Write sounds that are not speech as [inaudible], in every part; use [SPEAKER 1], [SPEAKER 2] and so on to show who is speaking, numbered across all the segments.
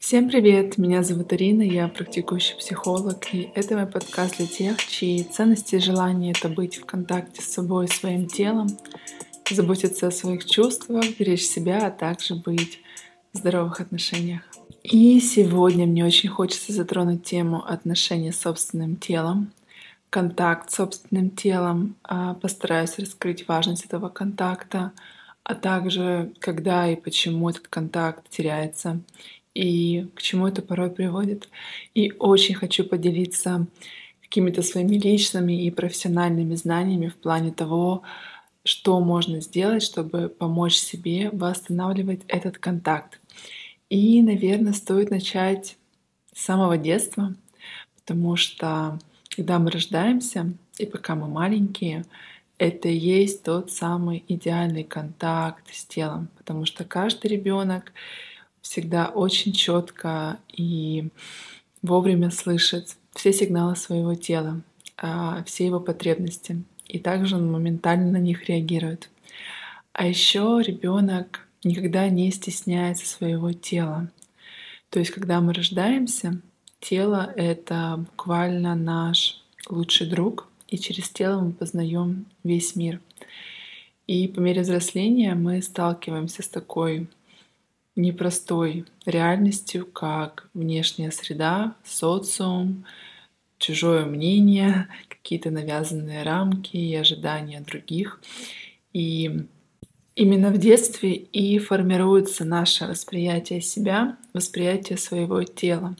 [SPEAKER 1] Всем привет! Меня зовут Арина, я практикующий психолог, и это мой подкаст для тех, чьи ценности и желания — это быть в контакте с собой и своим телом, заботиться о своих чувствах, беречь себя, а также быть в здоровых отношениях. И сегодня мне очень хочется затронуть тему отношений с собственным телом, контакт с собственным телом. А, постараюсь раскрыть важность этого контакта, а также когда и почему этот контакт теряется и к чему это порой приводит. И очень хочу поделиться какими-то своими личными и профессиональными знаниями в плане того, что можно сделать, чтобы помочь себе восстанавливать этот контакт. И, наверное, стоит начать с самого детства, потому что когда мы рождаемся и пока мы маленькие, это и есть тот самый идеальный контакт с телом, потому что каждый ребенок всегда очень четко и вовремя слышит все сигналы своего тела, а, все его потребности, и также он моментально на них реагирует. А еще ребенок никогда не стесняется своего тела. То есть, когда мы рождаемся, тело — это буквально наш лучший друг, и через тело мы познаем весь мир. И по мере взросления мы сталкиваемся с такой непростой реальностью, как внешняя среда, социум, чужое мнение, какие-то навязанные рамки и ожидания других. И именно в детстве и формируется наше восприятие себя, восприятие своего тела.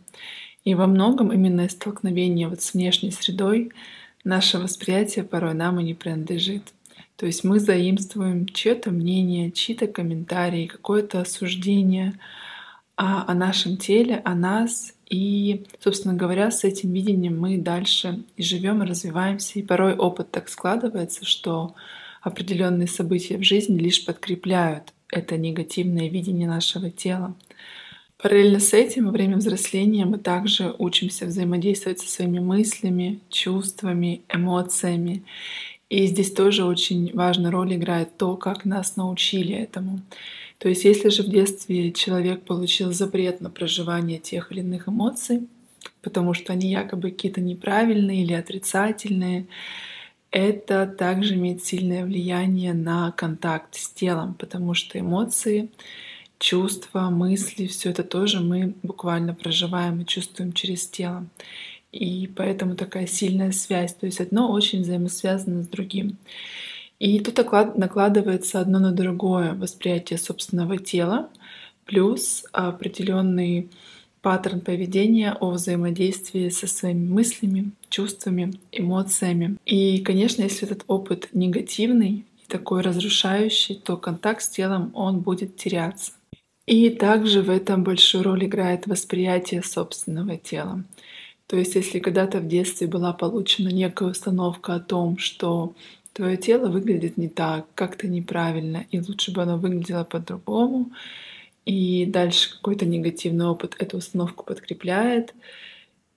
[SPEAKER 1] И во многом именно из столкновения вот с внешней средой наше восприятие порой нам и не принадлежит. То есть мы заимствуем чье-то мнение, чьи-то комментарии, какое-то осуждение о, о нашем теле, о нас. И, собственно говоря, с этим видением мы дальше и живем, и развиваемся. И порой опыт так складывается, что определенные события в жизни лишь подкрепляют это негативное видение нашего тела. Параллельно с этим, во время взросления мы также учимся взаимодействовать со своими мыслями, чувствами, эмоциями. И здесь тоже очень важную роль играет то, как нас научили этому. То есть если же в детстве человек получил запрет на проживание тех или иных эмоций, потому что они якобы какие-то неправильные или отрицательные, это также имеет сильное влияние на контакт с телом, потому что эмоции, чувства, мысли, все это тоже мы буквально проживаем и чувствуем через тело. И поэтому такая сильная связь. То есть одно очень взаимосвязано с другим. И тут накладывается одно на другое восприятие собственного тела, плюс определенный паттерн поведения о взаимодействии со своими мыслями, чувствами, эмоциями. И, конечно, если этот опыт негативный и такой разрушающий, то контакт с телом, он будет теряться. И также в этом большую роль играет восприятие собственного тела. То есть, если когда-то в детстве была получена некая установка о том, что твое тело выглядит не так, как-то неправильно, и лучше бы оно выглядело по-другому, и дальше какой-то негативный опыт эту установку подкрепляет,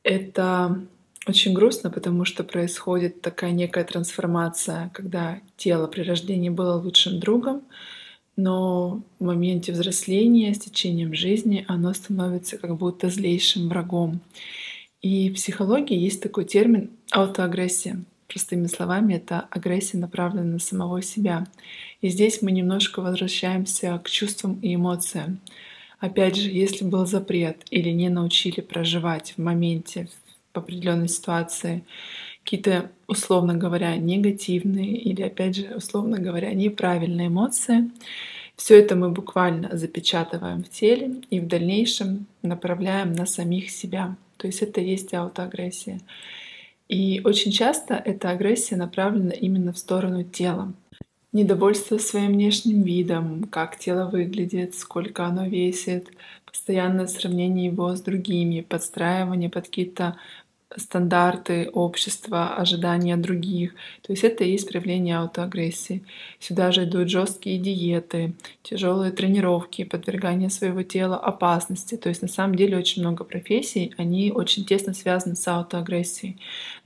[SPEAKER 1] это очень грустно, потому что происходит такая некая трансформация, когда тело при рождении было лучшим другом, но в моменте взросления, с течением жизни, оно становится как будто злейшим врагом. И в психологии есть такой термин аутоагрессия. Простыми словами, это агрессия, направленная на самого себя. И здесь мы немножко возвращаемся к чувствам и эмоциям. Опять же, если был запрет или не научили проживать в моменте, в определенной ситуации, какие-то, условно говоря, негативные или, опять же, условно говоря, неправильные эмоции, все это мы буквально запечатываем в теле и в дальнейшем направляем на самих себя. То есть это есть аутоагрессия. И очень часто эта агрессия направлена именно в сторону тела. Недовольство своим внешним видом, как тело выглядит, сколько оно весит, постоянное сравнение его с другими, подстраивание под какие-то стандарты общества, ожидания других. То есть это и есть проявление аутоагрессии. Сюда же идут жесткие диеты, тяжелые тренировки, подвергание своего тела опасности. То есть на самом деле очень много профессий, они очень тесно связаны с аутоагрессией.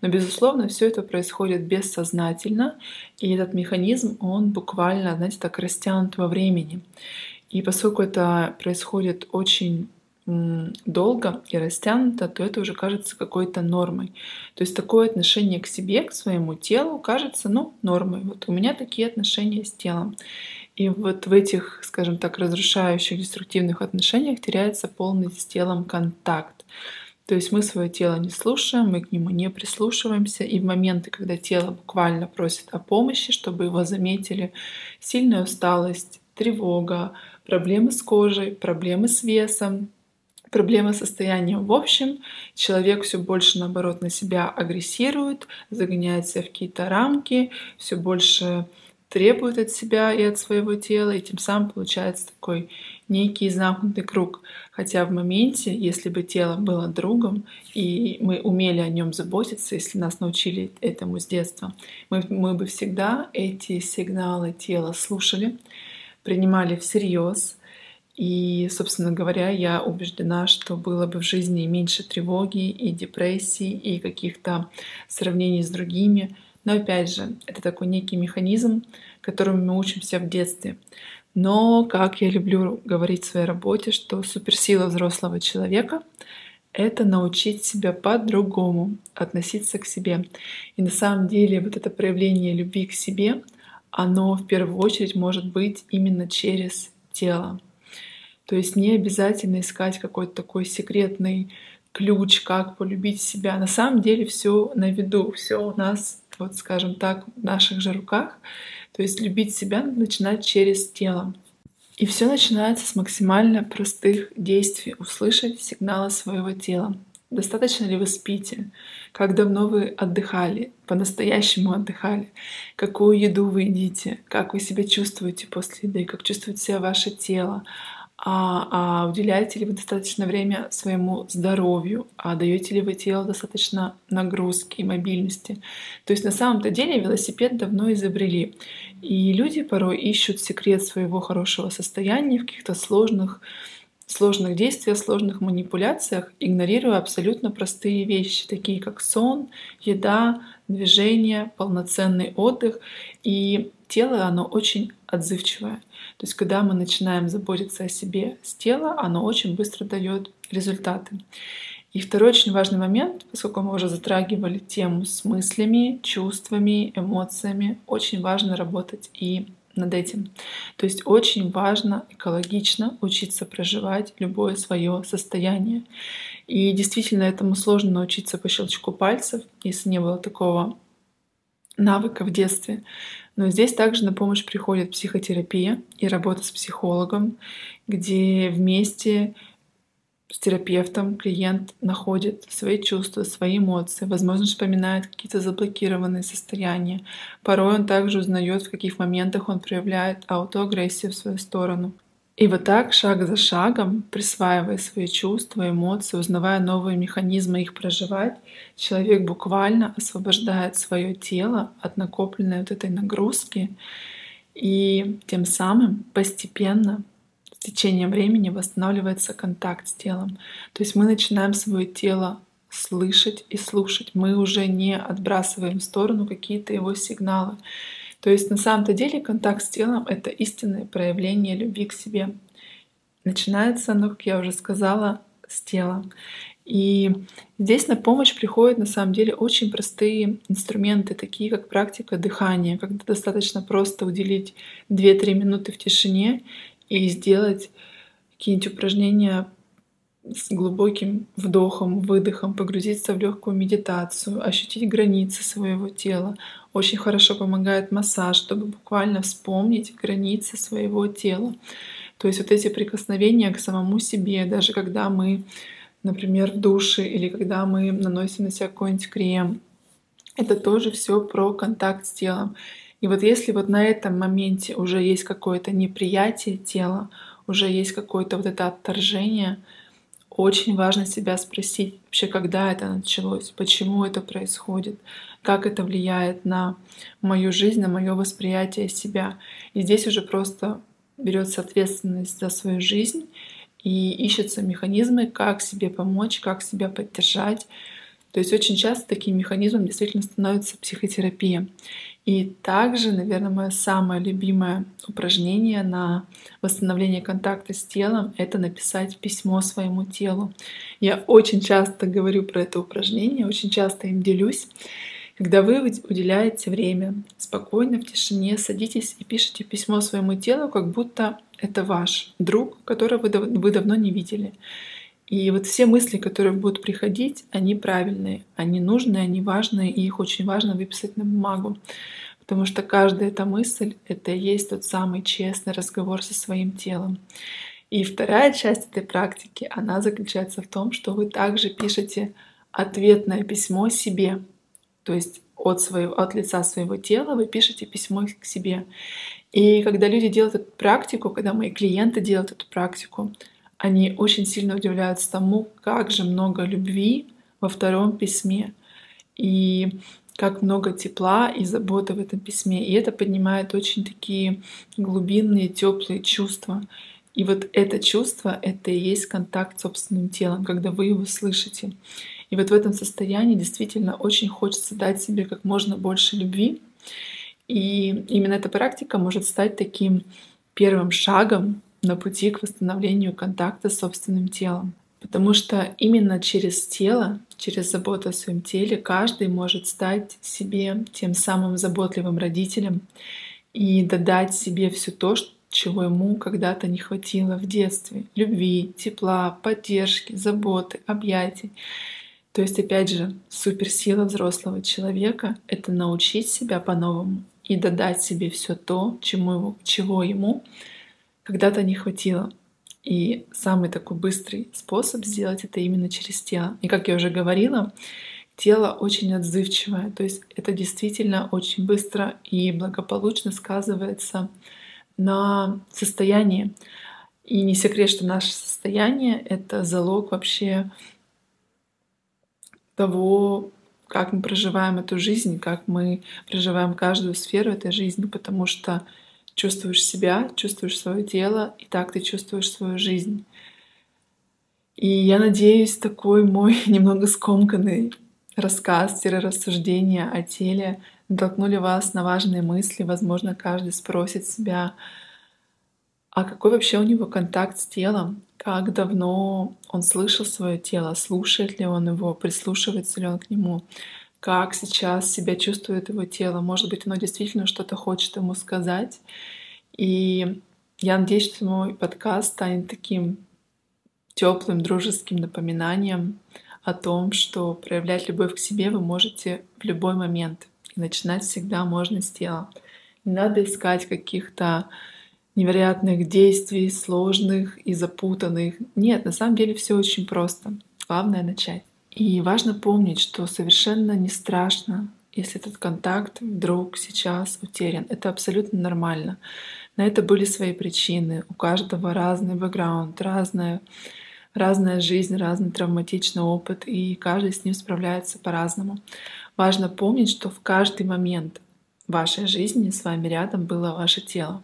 [SPEAKER 1] Но, безусловно, все это происходит бессознательно, и этот механизм, он буквально, знаете, так растянут во времени. И поскольку это происходит очень долго и растянуто, то это уже кажется какой-то нормой. То есть такое отношение к себе, к своему телу кажется, ну, нормой. Вот у меня такие отношения с телом. И вот в этих, скажем так, разрушающих, деструктивных отношениях теряется полный с телом контакт. То есть мы свое тело не слушаем, мы к нему не прислушиваемся, и в моменты, когда тело буквально просит о помощи, чтобы его заметили, сильная усталость, тревога, проблемы с кожей, проблемы с весом, проблемы с состоянием в общем, человек все больше, наоборот, на себя агрессирует, загоняется в какие-то рамки, все больше требует от себя и от своего тела, и тем самым получается такой некий замкнутый круг. Хотя в моменте, если бы тело было другом, и мы умели о нем заботиться, если нас научили этому с детства, мы, мы бы всегда эти сигналы тела слушали, принимали всерьез. И, собственно говоря, я убеждена, что было бы в жизни меньше тревоги и депрессии, и каких-то сравнений с другими. Но опять же, это такой некий механизм, которому мы учимся в детстве. Но, как я люблю говорить в своей работе, что суперсила взрослого человека — это научить себя по-другому относиться к себе. И на самом деле вот это проявление любви к себе — оно в первую очередь может быть именно через тело. То есть не обязательно искать какой-то такой секретный ключ, как полюбить себя. На самом деле все на виду, все у нас, вот скажем так, в наших же руках. То есть любить себя надо начинать через тело. И все начинается с максимально простых действий, услышать сигналы своего тела. Достаточно ли вы спите? Как давно вы отдыхали? По-настоящему отдыхали? Какую еду вы едите? Как вы себя чувствуете после еды? Как чувствует себя ваше тело? А, а уделяете ли вы достаточно время своему здоровью? А даете ли вы телу достаточно нагрузки и мобильности? То есть на самом-то деле велосипед давно изобрели. И люди порой ищут секрет своего хорошего состояния в каких-то сложных сложных действиях, сложных манипуляциях, игнорируя абсолютно простые вещи, такие как сон, еда, движение, полноценный отдых. И тело, оно очень отзывчивое. То есть, когда мы начинаем заботиться о себе с тела, оно очень быстро дает результаты. И второй очень важный момент, поскольку мы уже затрагивали тему с мыслями, чувствами, эмоциями, очень важно работать и над этим. То есть очень важно экологично учиться проживать любое свое состояние. И действительно этому сложно научиться по щелчку пальцев, если не было такого навыка в детстве. Но здесь также на помощь приходит психотерапия и работа с психологом, где вместе с терапевтом клиент находит свои чувства, свои эмоции, возможно, вспоминает какие-то заблокированные состояния. Порой он также узнает, в каких моментах он проявляет аутоагрессию в свою сторону. И вот так, шаг за шагом, присваивая свои чувства, эмоции, узнавая новые механизмы их проживать, человек буквально освобождает свое тело от накопленной вот этой нагрузки и тем самым постепенно с течением времени восстанавливается контакт с телом. То есть мы начинаем свое тело слышать и слушать. Мы уже не отбрасываем в сторону какие-то его сигналы. То есть на самом-то деле контакт с телом — это истинное проявление любви к себе. Начинается оно, как я уже сказала, с тела. И здесь на помощь приходят на самом деле очень простые инструменты, такие как практика дыхания, когда достаточно просто уделить 2-3 минуты в тишине и сделать какие-нибудь упражнения с глубоким вдохом, выдохом, погрузиться в легкую медитацию, ощутить границы своего тела. Очень хорошо помогает массаж, чтобы буквально вспомнить границы своего тела. То есть вот эти прикосновения к самому себе, даже когда мы, например, в душе или когда мы наносим на себя какой-нибудь крем, это тоже все про контакт с телом. И вот если вот на этом моменте уже есть какое-то неприятие тела, уже есть какое-то вот это отторжение, очень важно себя спросить вообще, когда это началось, почему это происходит, как это влияет на мою жизнь, на мое восприятие себя. И здесь уже просто берется ответственность за свою жизнь и ищутся механизмы, как себе помочь, как себя поддержать. То есть очень часто таким механизмом действительно становится психотерапия. И также, наверное, мое самое любимое упражнение на восстановление контакта с телом — это написать письмо своему телу. Я очень часто говорю про это упражнение, очень часто им делюсь. Когда вы уделяете время спокойно, в тишине, садитесь и пишете письмо своему телу, как будто это ваш друг, которого вы давно не видели. И вот все мысли, которые будут приходить, они правильные, они нужные, они важные, и их очень важно выписать на бумагу. Потому что каждая эта мысль — это и есть тот самый честный разговор со своим телом. И вторая часть этой практики, она заключается в том, что вы также пишете ответное письмо себе. То есть от, своего, от лица своего тела вы пишете письмо к себе. И когда люди делают эту практику, когда мои клиенты делают эту практику, они очень сильно удивляются тому, как же много любви во втором письме. И как много тепла и заботы в этом письме. И это поднимает очень такие глубинные, теплые чувства. И вот это чувство — это и есть контакт с собственным телом, когда вы его слышите. И вот в этом состоянии действительно очень хочется дать себе как можно больше любви. И именно эта практика может стать таким первым шагом на пути к восстановлению контакта с собственным телом. Потому что именно через тело, через заботу о своем теле каждый может стать себе тем самым заботливым родителем и додать себе все то, чего ему когда-то не хватило в детстве. Любви, тепла, поддержки, заботы, объятий. То есть, опять же, суперсила взрослого человека — это научить себя по-новому и додать себе все то, чему, чего ему когда-то не хватило. И самый такой быстрый способ сделать это именно через тело. И как я уже говорила, тело очень отзывчивое, то есть это действительно очень быстро и благополучно сказывается на состоянии. И не секрет, что наше состояние — это залог вообще того, как мы проживаем эту жизнь, как мы проживаем каждую сферу этой жизни, потому что чувствуешь себя, чувствуешь свое тело, и так ты чувствуешь свою жизнь. И я надеюсь, такой мой [laughs] немного скомканный рассказ, рассуждения о теле натолкнули вас на важные мысли. Возможно, каждый спросит себя, а какой вообще у него контакт с телом? Как давно он слышал свое тело? Слушает ли он его? Прислушивается ли он к нему? Как сейчас себя чувствует его тело. Может быть, оно действительно что-то хочет ему сказать. И я надеюсь, что мой подкаст станет таким теплым, дружеским напоминанием о том, что проявлять любовь к себе вы можете в любой момент. И начинать всегда можно с тела. Не надо искать каких-то невероятных действий, сложных и запутанных. Нет, на самом деле все очень просто. Главное начать. И важно помнить, что совершенно не страшно, если этот контакт вдруг сейчас утерян. Это абсолютно нормально. На это были свои причины. У каждого разный бэкграунд, разная, разная жизнь, разный травматичный опыт, и каждый с ним справляется по-разному. Важно помнить, что в каждый момент вашей жизни с вами рядом было ваше тело.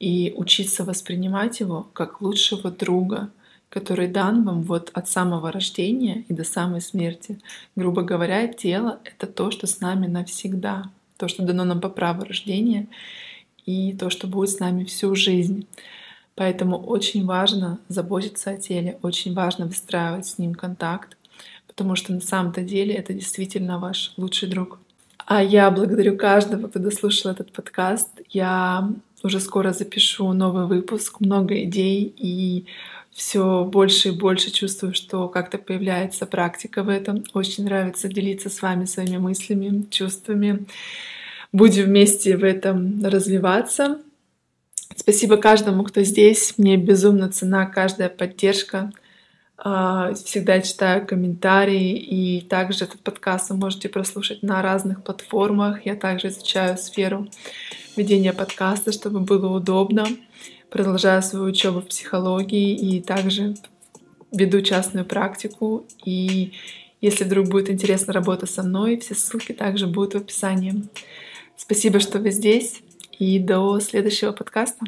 [SPEAKER 1] И учиться воспринимать его как лучшего друга — который дан вам вот от самого рождения и до самой смерти. Грубо говоря, тело — это то, что с нами навсегда, то, что дано нам по праву рождения, и то, что будет с нами всю жизнь. Поэтому очень важно заботиться о теле, очень важно выстраивать с ним контакт, потому что на самом-то деле это действительно ваш лучший друг. А я благодарю каждого, кто дослушал этот подкаст. Я уже скоро запишу новый выпуск, много идей и все больше и больше чувствую, что как-то появляется практика в этом. Очень нравится делиться с вами своими мыслями, чувствами. Будем вместе в этом развиваться. Спасибо каждому, кто здесь. Мне безумно цена каждая поддержка. А, всегда читаю комментарии, и также этот подкаст вы можете прослушать на разных платформах. Я также изучаю сферу ведения подкаста, чтобы было удобно продолжаю свою учебу в психологии и также веду частную практику. И если вдруг будет интересна работа со мной, все ссылки также будут в описании. Спасибо, что вы здесь, и до следующего подкаста.